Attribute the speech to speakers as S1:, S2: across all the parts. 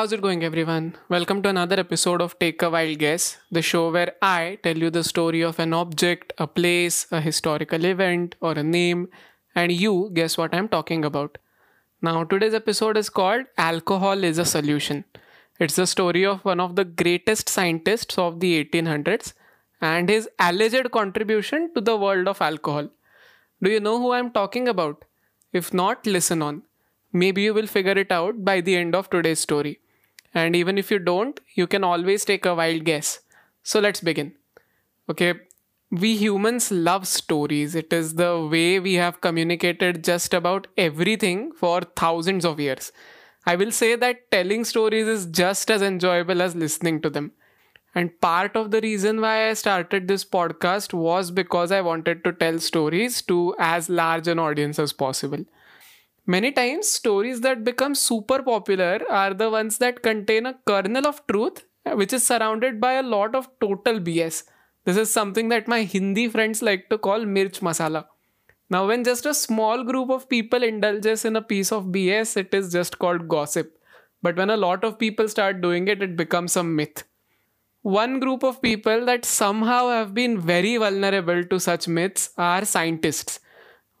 S1: How's it going, everyone? Welcome to another episode of Take a Wild Guess, the show where I tell you the story of an object, a place, a historical event, or a name, and you guess what I'm talking about. Now, today's episode is called Alcohol is a Solution. It's the story of one of the greatest scientists of the 1800s and his alleged contribution to the world of alcohol. Do you know who I'm talking about? If not, listen on. Maybe you will figure it out by the end of today's story. And even if you don't, you can always take a wild guess. So let's begin. Okay, we humans love stories. It is the way we have communicated just about everything for thousands of years. I will say that telling stories is just as enjoyable as listening to them. And part of the reason why I started this podcast was because I wanted to tell stories to as large an audience as possible. Many times, stories that become super popular are the ones that contain a kernel of truth, uh, which is surrounded by a lot of total BS. This is something that my Hindi friends like to call mirch masala. Now, when just a small group of people indulges in a piece of BS, it is just called gossip. But when a lot of people start doing it, it becomes a myth. One group of people that somehow have been very vulnerable to such myths are scientists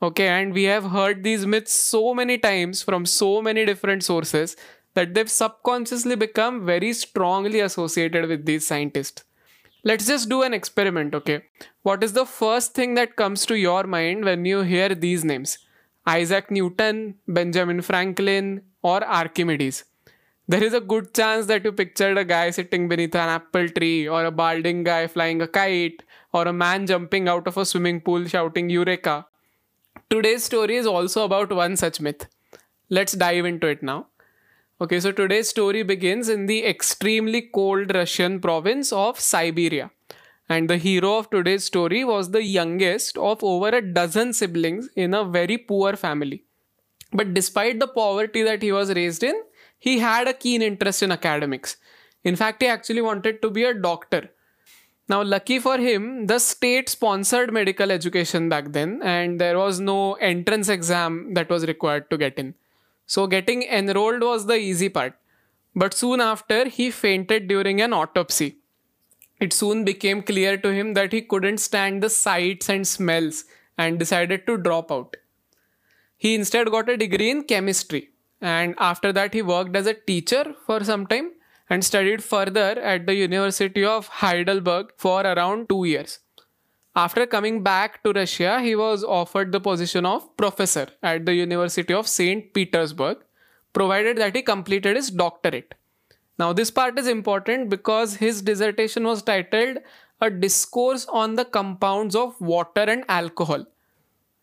S1: Okay, and we have heard these myths so many times from so many different sources that they've subconsciously become very strongly associated with these scientists. Let's just do an experiment, okay? What is the first thing that comes to your mind when you hear these names? Isaac Newton, Benjamin Franklin, or Archimedes? There is a good chance that you pictured a guy sitting beneath an apple tree, or a balding guy flying a kite, or a man jumping out of a swimming pool shouting Eureka. Today's story is also about one such myth. Let's dive into it now. Okay, so today's story begins in the extremely cold Russian province of Siberia. And the hero of today's story was the youngest of over a dozen siblings in a very poor family. But despite the poverty that he was raised in, he had a keen interest in academics. In fact, he actually wanted to be a doctor now, lucky for him, the state sponsored medical education back then, and there was no entrance exam that was required to get in. So, getting enrolled was the easy part. But soon after, he fainted during an autopsy. It soon became clear to him that he couldn't stand the sights and smells and decided to drop out. He instead got a degree in chemistry, and after that, he worked as a teacher for some time and studied further at the University of Heidelberg for around two years. After coming back to Russia, he was offered the position of professor at the University of St. Petersburg, provided that he completed his doctorate. Now, this part is important because his dissertation was titled A Discourse on the Compounds of Water and Alcohol.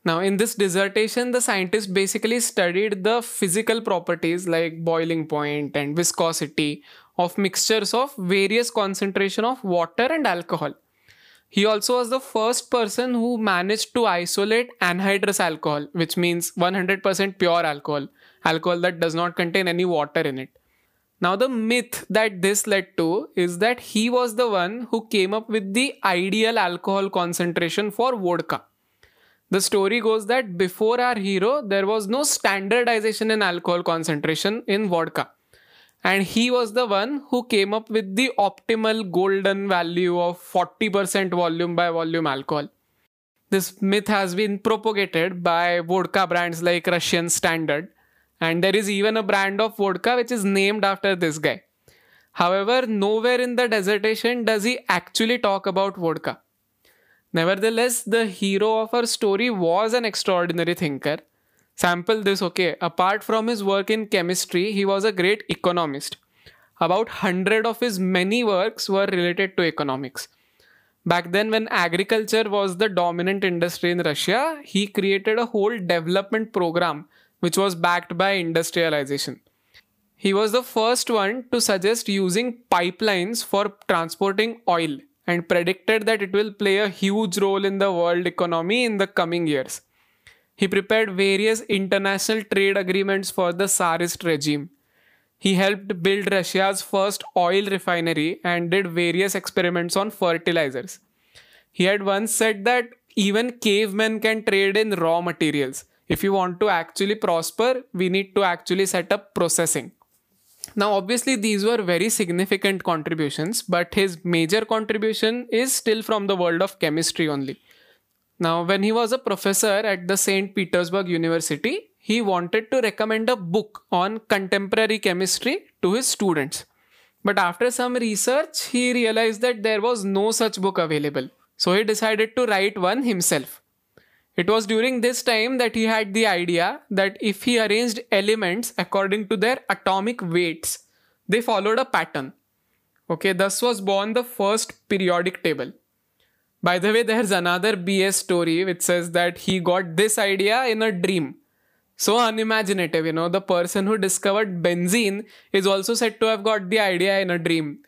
S1: Now, in this dissertation, the scientist basically studied the physical properties like boiling point and viscosity of mixtures of various concentration of water and alcohol. He also was the first person who managed to isolate anhydrous alcohol, which means 100% pure alcohol, alcohol that does not contain any water in it. Now, the myth that this led to is that he was the one who came up with the ideal alcohol concentration for vodka. The story goes that before our hero, there was no standardization in alcohol concentration in vodka and he was the one who came up with the optimal golden value of 40% volume by volume alcohol. This myth has been propagated by vodka brands like Russian Standard, and there is even a brand of vodka which is named after this guy. However, nowhere in the dissertation does he actually talk about vodka. Nevertheless, the hero of our story was an extraordinary thinker Sample this, okay. Apart from his work in chemistry, he was a great economist. About 100 of his many works were related to economics. Back then, when agriculture was the dominant industry in Russia, he created a whole development program which was backed by industrialization. He was the first one to suggest using pipelines for transporting oil and predicted that it will play a huge role in the world economy in the coming years. He prepared various international trade agreements for the Tsarist regime. He helped build Russia's first oil refinery and did various experiments on fertilizers. He had once said that even cavemen can trade in raw materials. If you want to actually prosper, we need to actually set up processing. Now, obviously, these were very significant contributions, but his major contribution is still from the world of chemistry only. Now, when he was a professor at the St. Petersburg University, he wanted to recommend a book on contemporary chemistry to his students. But after some research, he realized that there was no such book available. So he decided to write one himself. It was during this time that he had the idea that if he arranged elements according to their atomic weights, they followed a pattern. Okay, thus was born the first periodic table. By the way, there's another BS story which says that he got this idea in a dream. So unimaginative, you know, the person who discovered benzene is also said to have got the idea in a dream.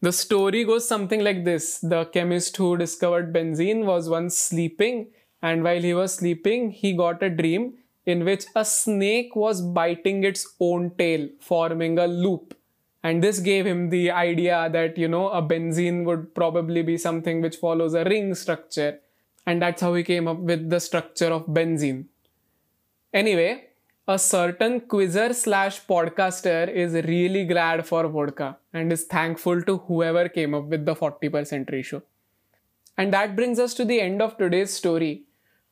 S1: The story goes something like this The chemist who discovered benzene was once sleeping and while he was sleeping, he got a dream in which a snake was biting its own tail, forming a loop. And this gave him the idea that, you know, a benzene would probably be something which follows a ring structure. And that's how he came up with the structure of benzene. Anyway, a certain quizzer slash podcaster is really glad for vodka and is thankful to whoever came up with the 40% ratio. And that brings us to the end of today's story.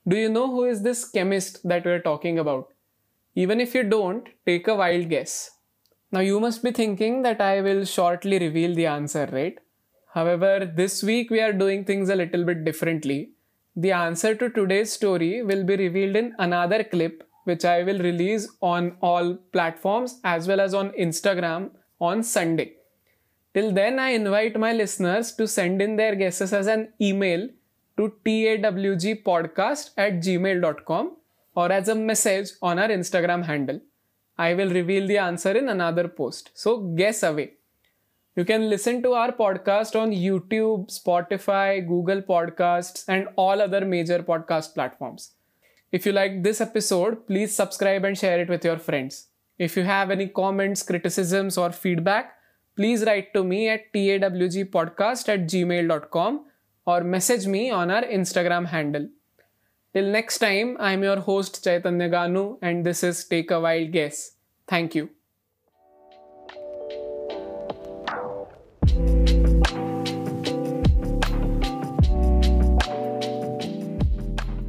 S1: Do you know who is this chemist that we're talking about? Even if you don't, take a wild guess. Now you must be thinking that I will shortly reveal the answer, right? However, this week we are doing things a little bit differently. The answer to today's story will be revealed in another clip which I will release on all platforms as well as on Instagram on Sunday. Till then, I invite my listeners to send in their guesses as an email to tawgpodcast at gmail.com or as a message on our Instagram handle. I will reveal the answer in another post. So guess away. You can listen to our podcast on YouTube, Spotify, Google Podcasts, and all other major podcast platforms. If you like this episode, please subscribe and share it with your friends. If you have any comments, criticisms, or feedback, please write to me at tawgpodcast at gmail.com or message me on our Instagram handle. Till next time, I'm your host Chaitanya Ganu and this is Take a Wild Guess. Thank you.